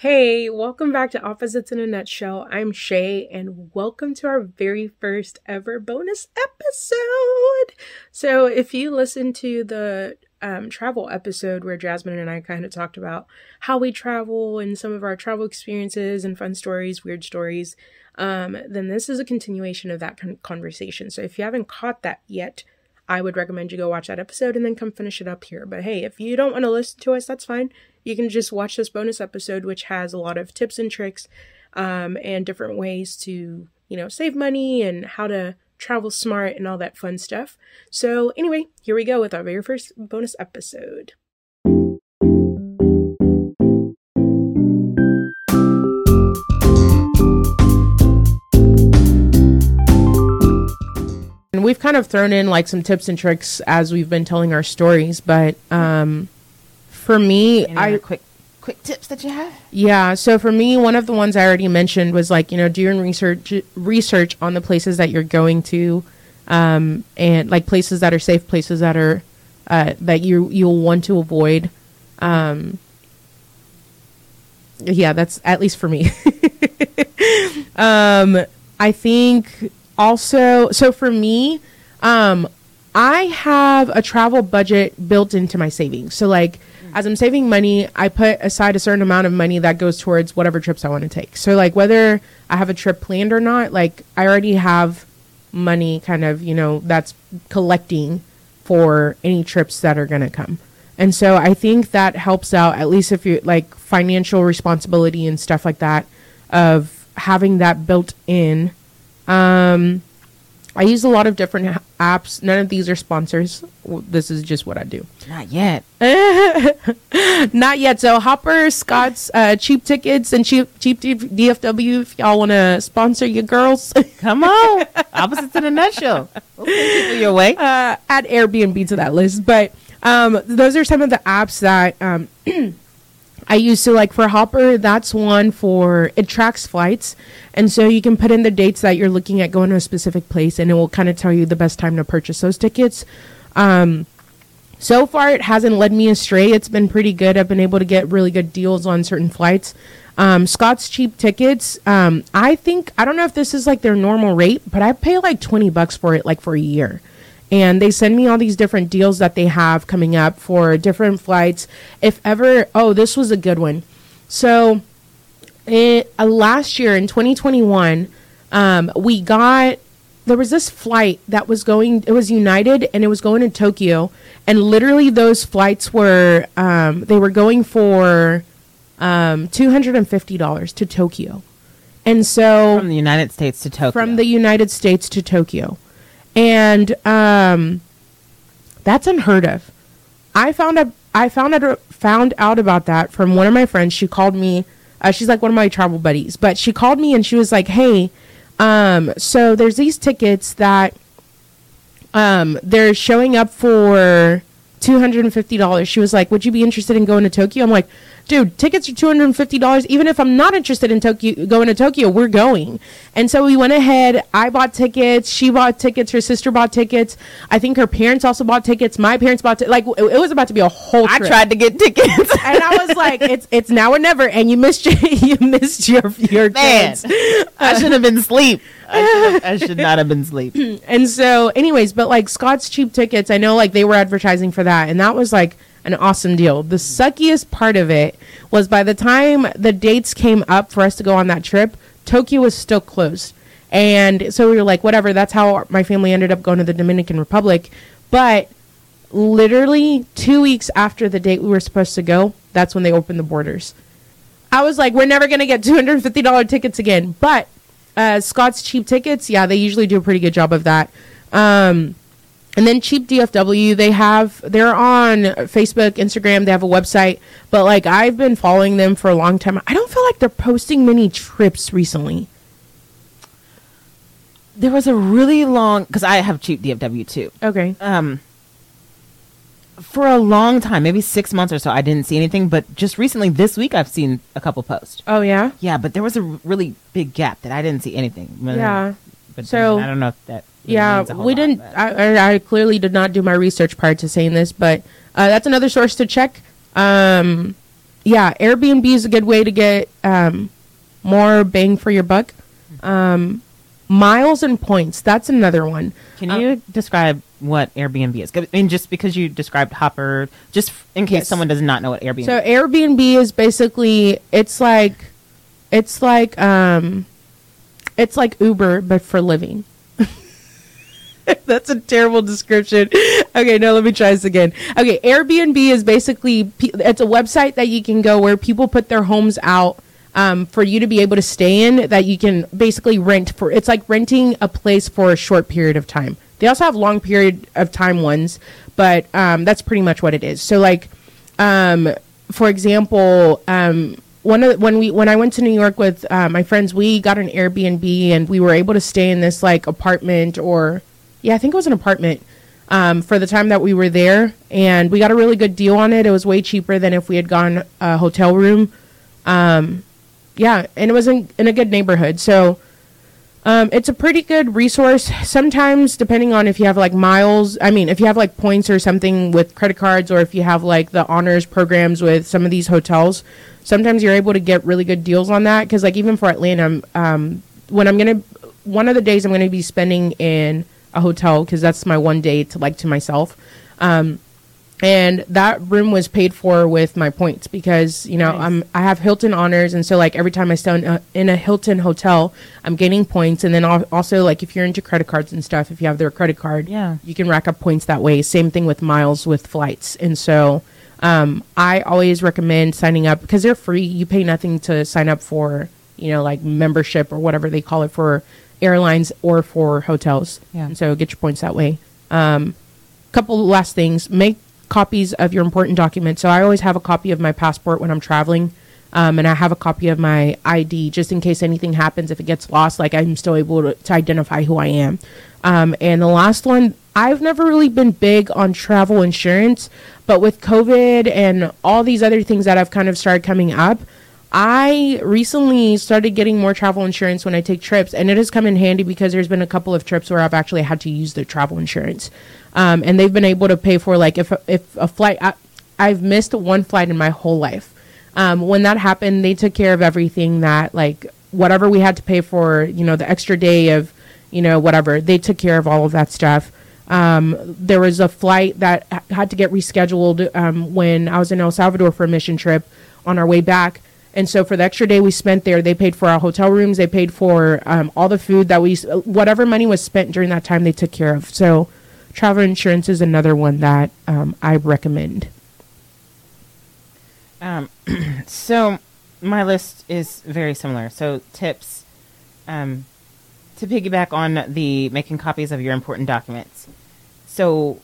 Hey, welcome back to Opposites in a Nutshell. I'm Shay, and welcome to our very first ever bonus episode. So, if you listen to the um, travel episode where Jasmine and I kind of talked about how we travel and some of our travel experiences and fun stories, weird stories, um, then this is a continuation of that con- conversation. So, if you haven't caught that yet, I would recommend you go watch that episode and then come finish it up here. But hey, if you don't want to listen to us, that's fine you can just watch this bonus episode, which has a lot of tips and tricks um, and different ways to, you know, save money and how to travel smart and all that fun stuff. So, anyway, here we go with our very first bonus episode. We've kind of thrown in like some tips and tricks as we've been telling our stories, but um, for me, Any I quick quick tips that you have. yeah. So for me, one of the ones I already mentioned was like you know doing research research on the places that you're going to, um, and like places that are safe, places that are uh, that you you'll want to avoid. Um, yeah, that's at least for me. um, I think also so for me, um, I have a travel budget built into my savings. So like as I'm saving money, I put aside a certain amount of money that goes towards whatever trips I want to take. So like whether I have a trip planned or not, like I already have money kind of, you know, that's collecting for any trips that are going to come. And so I think that helps out at least if you like financial responsibility and stuff like that of having that built in. Um I use a lot of different apps. None of these are sponsors. This is just what I do. Not yet. Not yet. So Hopper, Scott's, uh, cheap tickets, and cheap cheap DFW. If y'all want to sponsor your girls, Come on. Opposites in a nutshell. People your way. uh, add Airbnb to that list. But um, those are some of the apps that um, I used to like for Hopper, that's one for it tracks flights, and so you can put in the dates that you're looking at going to a specific place, and it will kind of tell you the best time to purchase those tickets. Um, so far it hasn't led me astray. It's been pretty good. I've been able to get really good deals on certain flights. Um, scott's cheap tickets um, i think i don't know if this is like their normal rate but i pay like 20 bucks for it like for a year and they send me all these different deals that they have coming up for different flights if ever oh this was a good one so it, uh, last year in 2021 um, we got there was this flight that was going it was united and it was going to tokyo and literally those flights were um, they were going for um, $250 to tokyo and so From the United States to Tokyo. from the United States to Tokyo. And um, that's unheard of. I found out I found out found out about that from one of my friends. She called me. Uh, she's like one of my travel buddies, but she called me and she was like, "Hey, um, so there's these tickets that um, they're showing up for two hundred and fifty dollars." She was like, "Would you be interested in going to Tokyo?" I'm like, "Dude, tickets are two hundred and fifty dollars. Even if I'm not interested in Tokyo, going to Tokyo, we're going." And so we went ahead. I bought tickets. She bought tickets. Her sister bought tickets. I think her parents also bought tickets. My parents bought tickets. Like it, it was about to be a whole. I tried to get tickets. and I was like, "It's it's now or never." And you missed your you missed your your Man, chance. I should have been asleep. I should, I should not have been asleep. And so, anyways, but like Scott's cheap tickets, I know like they were advertising for that, and that was like an awesome deal. The suckiest part of it was by the time the dates came up for us to go on that trip, Tokyo was still closed. And so we were like, whatever, that's how my family ended up going to the Dominican Republic. But literally two weeks after the date we were supposed to go, that's when they opened the borders. I was like, we're never going to get $250 tickets again. But uh, Scott's cheap tickets, yeah, they usually do a pretty good job of that. Um, and then cheap DFW, they have they're on Facebook, Instagram, they have a website, but like I've been following them for a long time. I don't feel like they're posting many trips recently. There was a really long because I have cheap DFW too. Okay. Um, for a long time, maybe six months or so, I didn't see anything. But just recently, this week, I've seen a couple posts. Oh yeah. Yeah, but there was a really big gap that I didn't see anything. Yeah. But So- then I don't know if that. Yeah, means a whole we lot, didn't. I, I clearly did not do my research prior to saying this, but uh, that's another source to check. Um, yeah, Airbnb is a good way to get um, more bang for your buck. Um, miles and points. That's another one. Can Um, you describe what Airbnb is? I mean, just because you described Hopper, just in case Yes. someone does not know what Airbnb. So Airbnb is basically it's like it's like um it's like Uber but for living. That's a terrible description. Okay, no, let me try this again. Okay, Airbnb is basically it's a website that you can go where people put their homes out um, for you to be able to stay in. That you can basically rent for. It's like renting a place for a short period of time. They also have long period of time ones, but um, that's pretty much what it is. So like, um, for example, um, one of when we when I went to New York with uh, my friends, we got an Airbnb and we were able to stay in this like apartment or yeah, I think it was an apartment um, for the time that we were there, and we got a really good deal on it. It was way cheaper than if we had gone a hotel room. Um, yeah, and it was in, in a good neighborhood, so um, it's a pretty good resource. Sometimes, depending on if you have like miles, I mean, if you have like points or something with credit cards, or if you have like the honors programs with some of these hotels, sometimes you're able to get really good deals on that. Because like even for Atlanta, um, when I'm gonna, one of the days I'm gonna be spending in a hotel because that's my one day to like to myself. Um, and that room was paid for with my points because you know Nice. I'm I have Hilton honors. And so like every time I stay in a, in a Hilton hotel I'm gaining points. And then also like if you're into credit cards and stuff if you have their credit card Yeah. you can rack up points that way. Same thing with miles with flights. And so um, I always recommend signing up because they're free. You pay nothing to sign up for you know like membership or whatever they call it for airlines or for hotels. Yeah. and so get your points that way. Um, couple last things. Make copies of your important documents. So i always have a copy of my passport when i'm traveling um, and i have a copy of my id just in case anything happens if it gets lost like i'm still able to, to identify who i am. Um, and the last one i've never really been big on travel insurance but with covid and all these other things that have kind of started coming up I recently started getting more travel insurance when I take trips, and it has come in handy because there's been a couple of trips where I've actually had to use the travel insurance, um, and they've been able to pay for like if if a flight I, I've missed one flight in my whole life. Um, when that happened, they took care of everything that like whatever we had to pay for, you know, the extra day of, you know, whatever they took care of all of that stuff. Um, there was a flight that had to get rescheduled um, when I was in El Salvador for a mission trip on our way back. And so for the extra day we spent there, they paid for our hotel rooms. They paid for um, all the food that we, whatever money was spent during that time, they took care of. So travel insurance is another one that um, I recommend. Um, so my list is very similar. So tips um, to piggyback on the making copies of your important documents. So,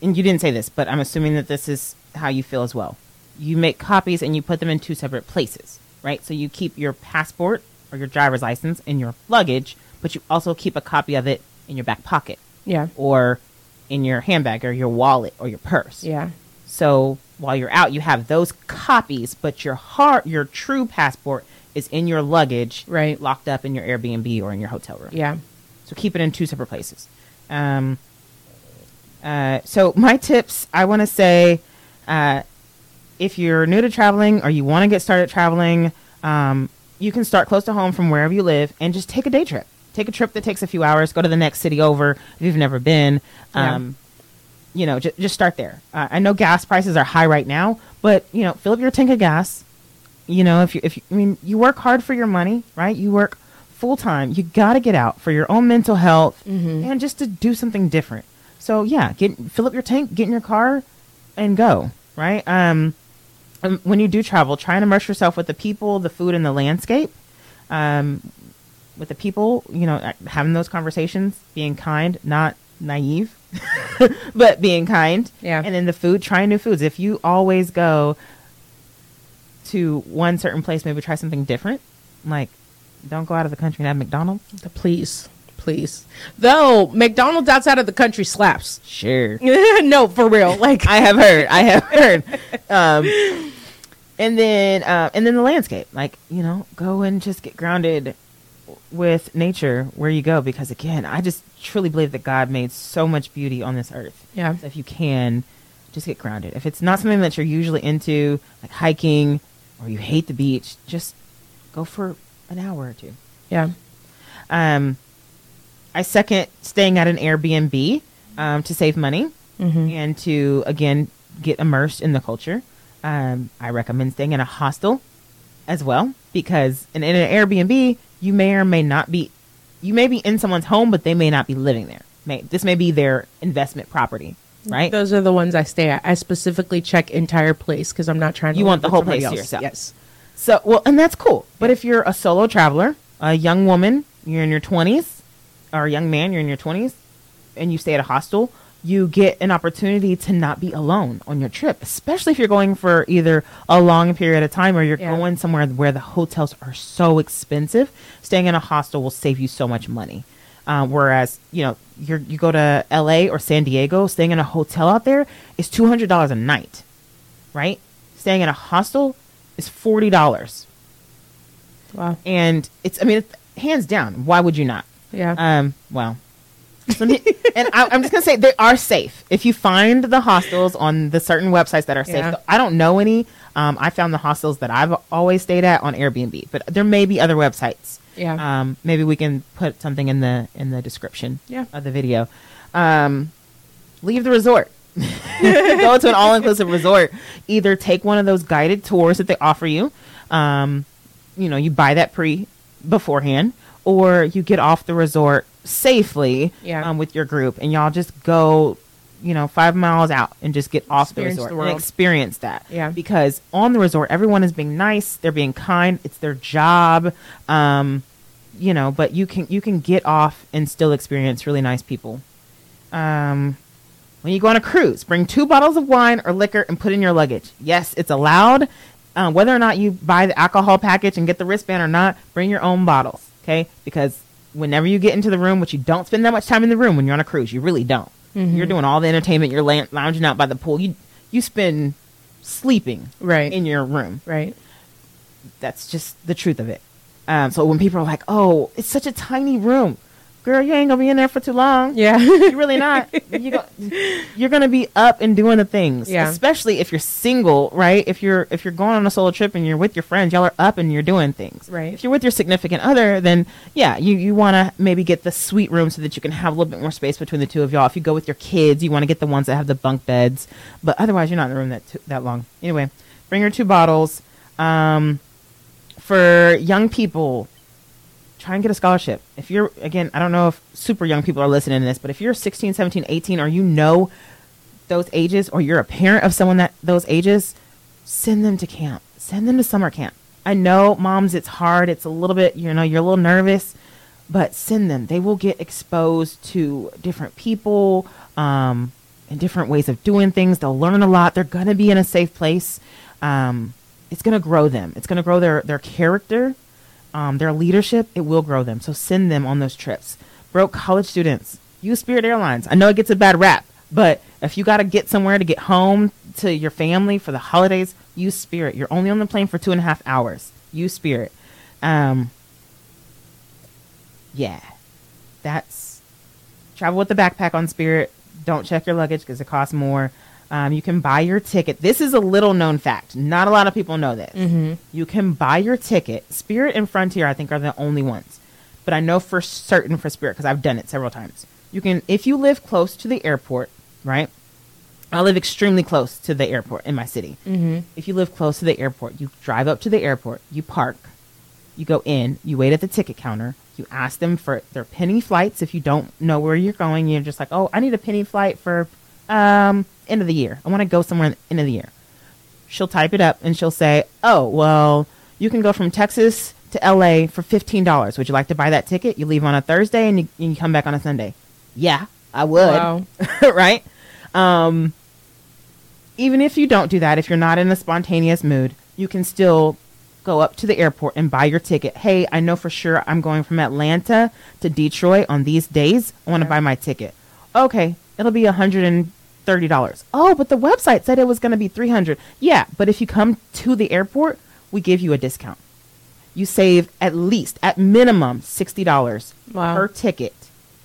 and you didn't say this, but I'm assuming that this is how you feel as well. You make copies and you put them in two separate places, right? So you keep your passport or your driver's license in your luggage, but you also keep a copy of it in your back pocket Yeah. or in your handbag or your wallet or your purse. Yeah. So while you're out, you have those copies, but your heart, your true passport is in your luggage, Right. locked up in your Airbnb or in your hotel room. Yeah. So keep it in two separate places. Um, uh, so my tips, I want to say, uh, if you're new to traveling or you want to get started traveling, um, you can start close to home from wherever you live and just take a day trip. Take a trip that takes a few hours. Go to the next city over if you've never been. Yeah. Um, You know, j- just start there. Uh, I know gas prices are high right now, but you know, fill up your tank of gas. You know, if you if you, I mean, you work hard for your money, right? You work full time. You got to get out for your own mental health and just to do something different. So yeah, get fill up your tank, get in your car, and go. Right. Um, um, when you do travel, try and immerse yourself with the people, the food, and the landscape. Um, with the people, you know, uh, having those conversations, being kind, not naive, but being kind. Yeah. And then the food, trying new foods. If you always go to one certain place, maybe try something different. Like, don't go out of the country and have McDonald's. Please. Please. Though McDonald's outside of the country slaps. Sure. no, for real. Like I have heard. I have heard. Um, and then, uh, and then the landscape. Like you know, go and just get grounded with nature where you go. Because again, I just truly believe that God made so much beauty on this earth. Yeah. So if you can, just get grounded. If it's not something that you're usually into, like hiking or you hate the beach, just go for an hour or two. Yeah. Um, I second staying at an Airbnb um, to save money Mm-hmm. and to again get immersed in the culture. Um, I recommend staying in a hostel as well because in, in an Airbnb you may or may not be you may be in someone's home but they may not be living there. May, this may be their investment property, right? Those are the ones I stay at. I specifically check entire place because I'm not trying to. You want the whole place to yourself. Yes. So, well, and that's cool. But if you're a solo traveler, a young woman, you're in your 20s, or a young man, you're in your 20s, and you stay at a hostel, you get an opportunity to not be alone on your trip, especially if you're going for either a long period of time or you're Yeah. going somewhere where the hotels are so expensive. Staying in a hostel will save you so much money. Uh, whereas, you know, you're, you go to LA or San Diego, staying in a hotel out there is $200 a night, right? Staying in a hostel is $40 Wow. and it's I mean it's, hands down. Why would you not? Yeah. Um. Well. And I, I'm just gonna say they are safe. If you find the hostels on the certain websites that are safe, Yeah. I don't know any. Um, I found the hostels that I've always stayed at on Airbnb, but there may be other websites. Yeah. Um, maybe we can put something in the in the description Yeah. of the video. Um, leave the resort. Go to an all inclusive resort. Either take one of those guided tours that they offer you. Um, you know, you buy that pre beforehand, or you get off the resort safely Yeah. um, with your group, and y'all just go, you know, five miles out and just get off the resort the and experience that. Yeah. Because on the resort, everyone is being nice, they're being kind, it's their job. Um, you know, but you can you can get off and still experience really nice people. Um, when you go on a cruise, bring two bottles of wine or liquor and put in your luggage. Yes, it's allowed. Um, whether or not you buy the alcohol package and get the wristband or not, bring your own bottles, okay? Because whenever you get into the room, which you don't spend that much time in the room when you're on a cruise, you really don't. You're doing all the entertainment. You're lounging out by the pool. You you spend sleeping Right. in your room right. that's just the truth of it. Um, so when people are like, "Oh, it's such a tiny room," girl, you ain't gonna be in there for too long. Yeah. You're really not. You go, you're gonna be up and doing the things. Yeah. Especially if you're single, right? If you're if you're going on a solo trip and you're with your friends, y'all are up and you're doing things. Right. If you're with your significant other, then yeah, you you want to maybe get the suite room so that you can have a little bit more space between the two of y'all. If you go with your kids, you want to get the ones that have the bunk beds. But otherwise, you're not in the room that t- that long. Anyway, bring your two bottles. Um, for young people, try and get a scholarship. If you're, again, I don't know if super young people are listening to this, but if you're 16, 17, 18, or you know those ages, or you're a parent of someone that those ages, send them to camp. Send them to summer camp. I know, moms, it's hard. It's a little bit, you know, you're a little nervous, but send them. They will get exposed to different people um, and different ways of doing things. They'll learn a lot. They're going to be in a safe place. Um, it's going to grow them. It's going to grow their, their character, um, their leadership. It will grow them. So send them on those trips. Broke college students, use Spirit Airlines. I know it gets a bad rap, but if you got to get somewhere to get home to your family for the holidays, use Spirit. You're only on the plane for two and a half hours. Use Spirit. Um, yeah, that's travel with the backpack on Spirit. Don't check your luggage because it costs more. Um, you can buy your ticket. This is a little known fact. Not a lot of people know this. Mm-hmm. You can buy your ticket. Spirit and Frontier, I think, are the only ones. But I know for certain for Spirit because I've done it several times. You can, if you live close to the airport, right? I live extremely close to the airport in my city. Mm-hmm. If you live close to the airport, you drive up to the airport, you park, you go in, you wait at the ticket counter, you ask them for their penny flights. If you don't know where you're going, you're just like, oh, I need a penny flight for um, end of the year. I want to go somewhere in the end of the year. She'll type it up and she'll say, oh, well, you can go from Texas to LA for $15. Would you like to buy that ticket? You leave on a Thursday and you, you come back on a Sunday. Yeah, I would. Wow. right? Um, even if you don't do that, if you're not in a spontaneous mood, you can still go up to the airport and buy your ticket. Hey, I know for sure I'm going from Atlanta to Detroit on these days. I want to Yeah. buy my ticket. Okay, it'll be $130. Oh, but the website said it was going to be 300. Yeah, but if you come to the airport, we give you a discount. You save at least, at minimum, $60 Wow. per ticket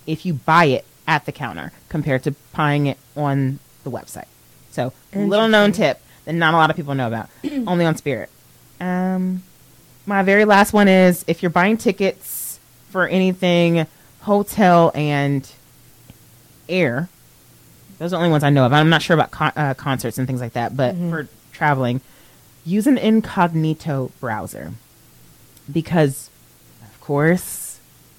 if you buy it at the counter compared to buying it on the website. So, little known tip that not a lot of people know about, only on Spirit. Um, my very last one is if you're buying tickets for anything, hotel and air, those are the only ones I know of. I'm not sure about con- uh, concerts and things like that, but for traveling, use an incognito browser because, of course,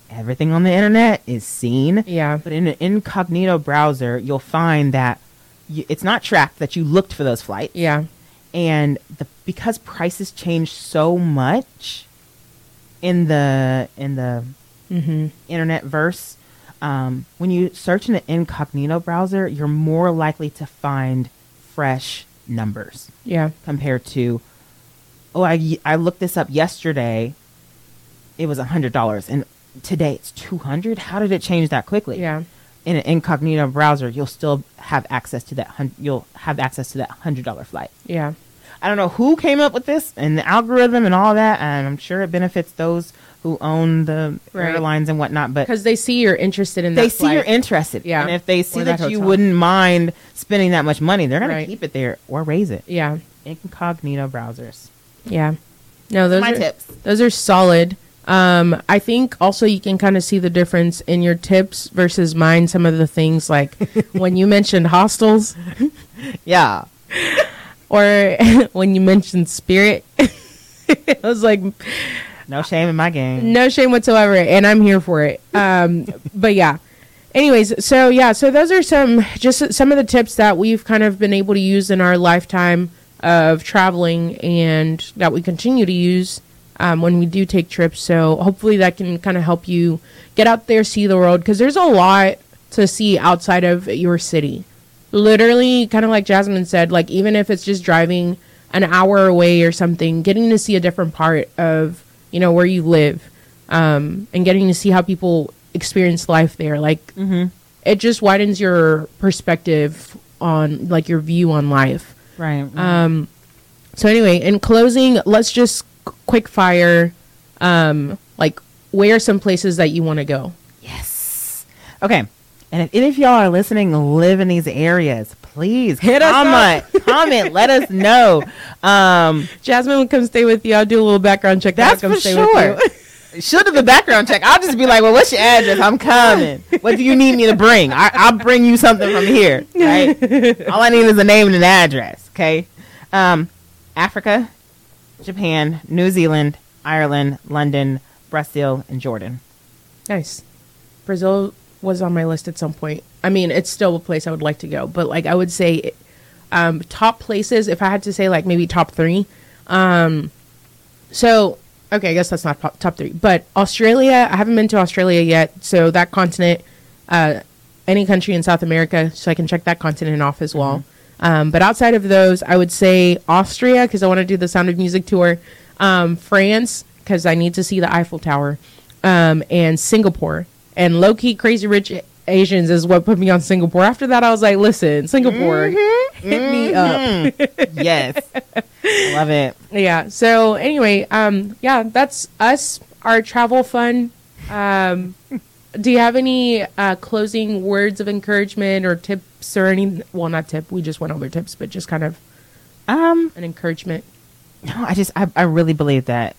everything on the internet is seen. Yeah. But in an incognito browser, you'll find that you, it's not tracked that you looked for those flights Yeah. and the because prices change so much in the in the Mm-hmm. internet verse um, when you search in an incognito browser you're more likely to find fresh numbers Yeah. compared to oh i, I looked this up yesterday it was a hundred dollars and today it's 200 how did it change that quickly Yeah. in an incognito browser you'll still have access to that hun- you'll have access to that hundred dollar flight Yeah. I don't know who came up with this and the algorithm and all that, and I'm sure it benefits those who own the Right. airlines and whatnot. But Because they see you're interested in that. they that see flight. you're interested, Yeah. And if they see that, that you wouldn't mind spending that much money, they're gonna Right. keep it there or raise it. Yeah. Incognito browsers. Yeah. No, those My are, tips. Those are solid. Um, I think also you can kind of see the difference in your tips versus mine. Some of the things like when you mentioned hostels Yeah, or when you mentioned spirit, I was like, no shame in my game. no shame whatsoever, and I'm here for it. Um, but yeah. Anyways, so yeah, so those are some just some of the tips that we've kind of been able to use in our lifetime of traveling, and that we continue to use um, when we do take trips. So hopefully that can kind of help you get out there, see the world, because there's a lot to see outside of your city. Literally, kind of like Jasmine said, like even if it's just driving an hour away or something, getting to see a different part of you know where you live, um, and getting to see how people experience life there, like it just widens your perspective on like your view on life. Right. Um, so anyway, in closing, let's just qu- quick fire, um, like where are some places that you want to go? yes. Okay. And if any of y'all are listening, live in these areas, please Hit us comment. comment. Let us know. Um, Jasmine would come stay with you. I'll do a little background check. That's I'll come for stay sure. with you. Should have the background check. I'll just be like, "Well, what's your address? I'm coming. What do you need me to bring? I, I'll bring you something from here. Right? All I need is a name and an address. Okay. Um, Africa, Japan, New Zealand, Ireland, London, Brazil, and Jordan. Nice. Brazil was on my list at some point. I mean, it's still a place I would like to go, but like I would say, um, top places. If I had to say like maybe top three, um, so okay, I guess that's not top, top three, but Australia. I haven't been to Australia yet, so that continent, uh, any country in South America, so I can check that continent off as well. Um, but outside of those, I would say Austria because I want to do the Sound of Music tour, um, France because I need to see the Eiffel Tower, um, and Singapore. And low key, Crazy Rich Asians is what put me on Singapore. After that, I was like, listen, Singapore, hit me up. Yes, love it. Yeah. So anyway, um, yeah, that's us. Our travel fun. Um, do you have any uh, closing words of encouragement or tips or any? Well, not tip. We just went over tips, but just kind of Um, an encouragement. no, I just, I, I really believe that,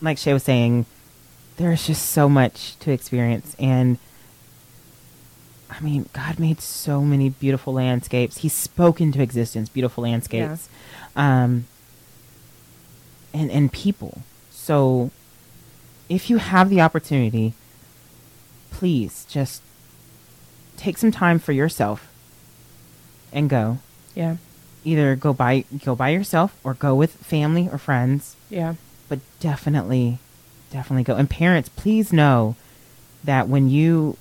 like Shay was saying, there's just so much to experience, and I mean, God made so many beautiful landscapes. He spoke into existence beautiful landscapes, um, and and people. So, if you have the opportunity, please just take some time for yourself and go. Yeah. Either go by go by yourself or go with family or friends, Yeah. but definitely, definitely go. And parents, please know that when you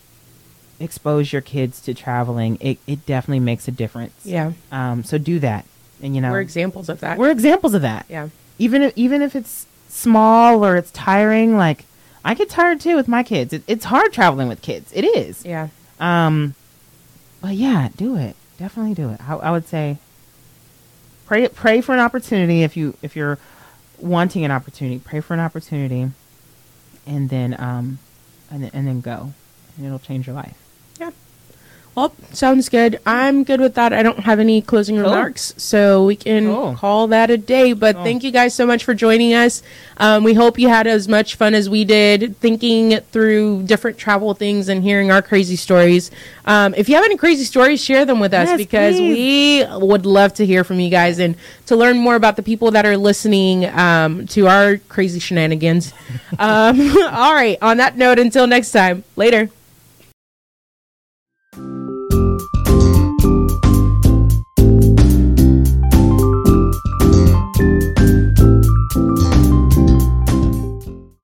expose your kids to traveling, it, it definitely makes a difference. Yeah. Um, so do that, and you know We're examples of that. we're examples of that. yeah. Even if even if it's small or it's tiring, like I get tired too with my kids. It, it's hard traveling with kids. It is. Yeah. Um, but yeah, do it. Definitely do it. I, I would say pray pray for an opportunity if you if you're wanting an opportunity. Pray for an opportunity, and then um, and and then go, and it'll change your life. Oh, sounds good. I'm good with that. I don't have any closing Cool. remarks, so we can Cool. call that a day. But Cool. thank you guys so much for joining us. Um, we hope you had as much fun as we did thinking through different travel things and hearing our crazy stories. Um, if you have any crazy stories, share them with us Yes, because please. we would love to hear from you guys and to learn more about the people that are listening um, to our crazy shenanigans. um, all right. On that note, until next time, later.